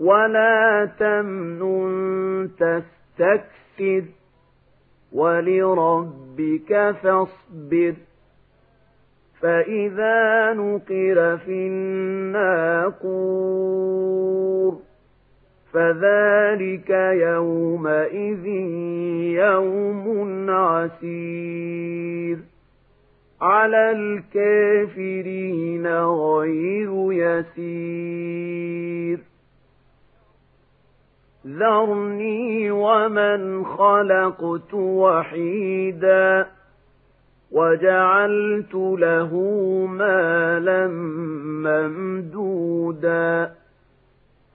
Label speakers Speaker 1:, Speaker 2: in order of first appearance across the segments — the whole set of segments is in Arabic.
Speaker 1: ولا تمنن تستكثر ولربك فاصبر فإذا نقر في الناقور فذلك يومئذ يوم عسير على الكافرين غير يسير ذرني ومن خلقت وحيدا وجعلت له مالا ممدودا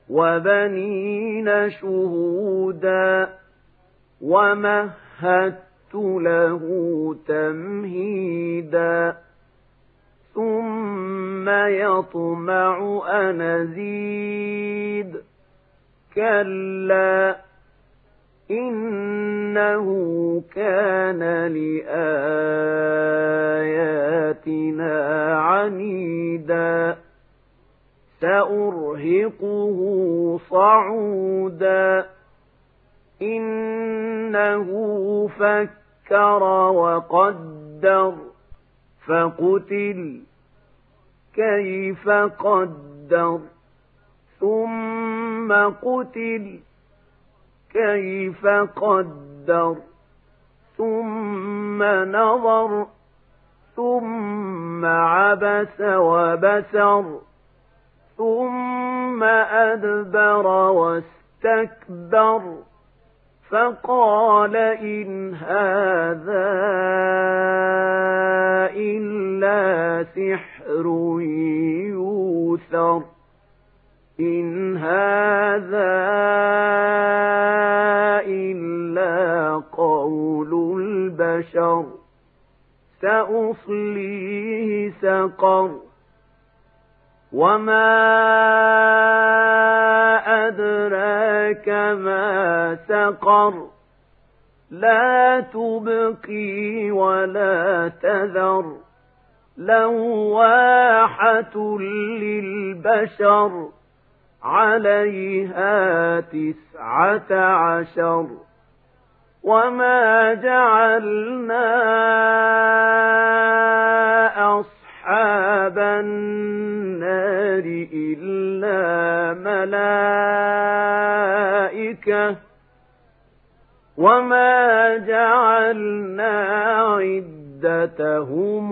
Speaker 1: وبنين شهودا ومهدت له تمهيدا ثم يطمع أن أزيد كلا إنه كان لآياتنا عنيدا سأرهقه صعودا إنه فكر وقدر فقتل كيف قدر ثم قتل كيف قدر ثم نظر ثم عبس وبسر ثم أدبر واستكبر فقال إن هذا إلا سحر يوثر إن سأصليه سقر وما أدراك ما سقر لا تبقي ولا تذر لواحة للبشر عليها تسعة عشر وما جعلنا أصحاب النار إلا ملائكة وما جعلنا عدتهم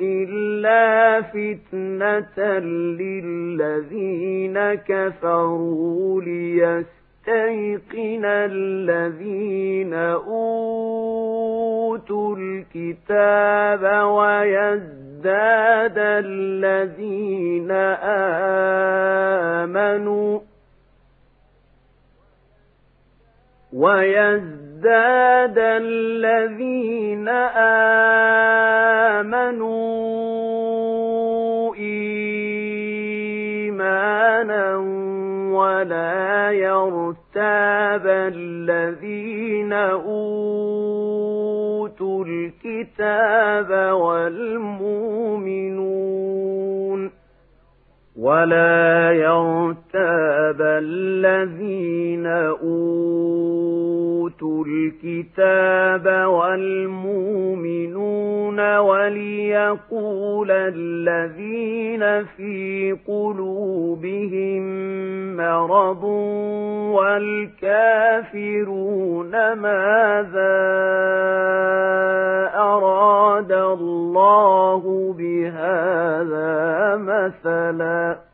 Speaker 1: إلا فتنة للذين كفروا ليستيقن الذين أوتوا الكتاب ويزداد الذين آمنوا ويزداد الذين آمنوا ولا يرتاب الذين أوتوا الكتاب والمؤمنون ولا يرتاب الذين أوتوا الكتاب والمؤمنون وليقول الذين في قلوبهم مرض والكافرون ماذا أراد الله بهذا مثلا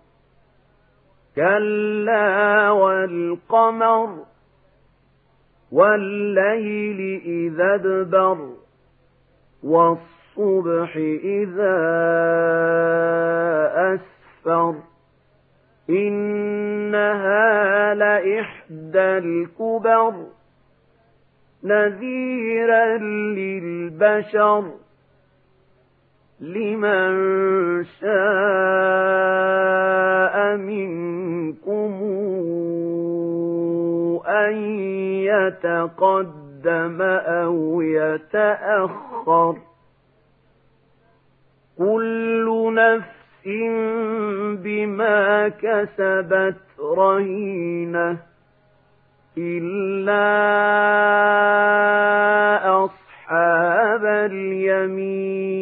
Speaker 1: كلا والقمر والليل إذا ادبر والصبح إذا أسفر إنها لإحدى الكبر نذيرا للبشر لمن شاء يتقدم أو يتأخر. كل نفس بما كسبت رهينة إلا أصحاب اليمين.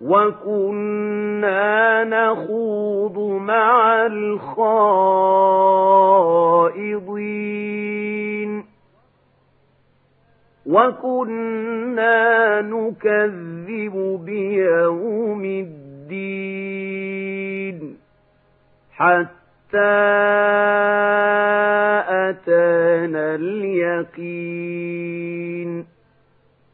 Speaker 1: وكنا نخوض مع الخائضين. وكنا نكذب بيوم الدين. حتى أتانا اليقين.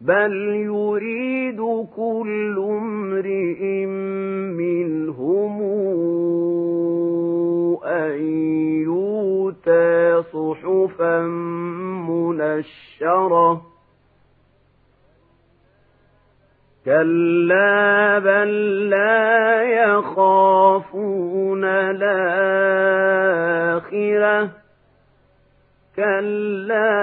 Speaker 1: بل يريد كل امرئ منهم أن يؤتى صحفا منشرة كلا بل لا يخافون الآخرة كلا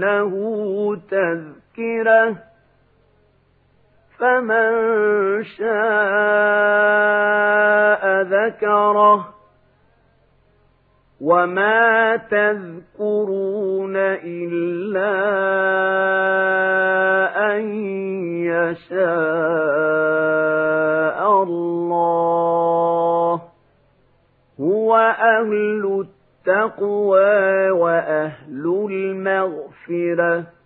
Speaker 1: إنه تذكرة فمن شاء ذكره وما تذكرون إلا أن يشاء الله. هو أهل التقوى وأهل المغفرة. مَغْفِرَةٌ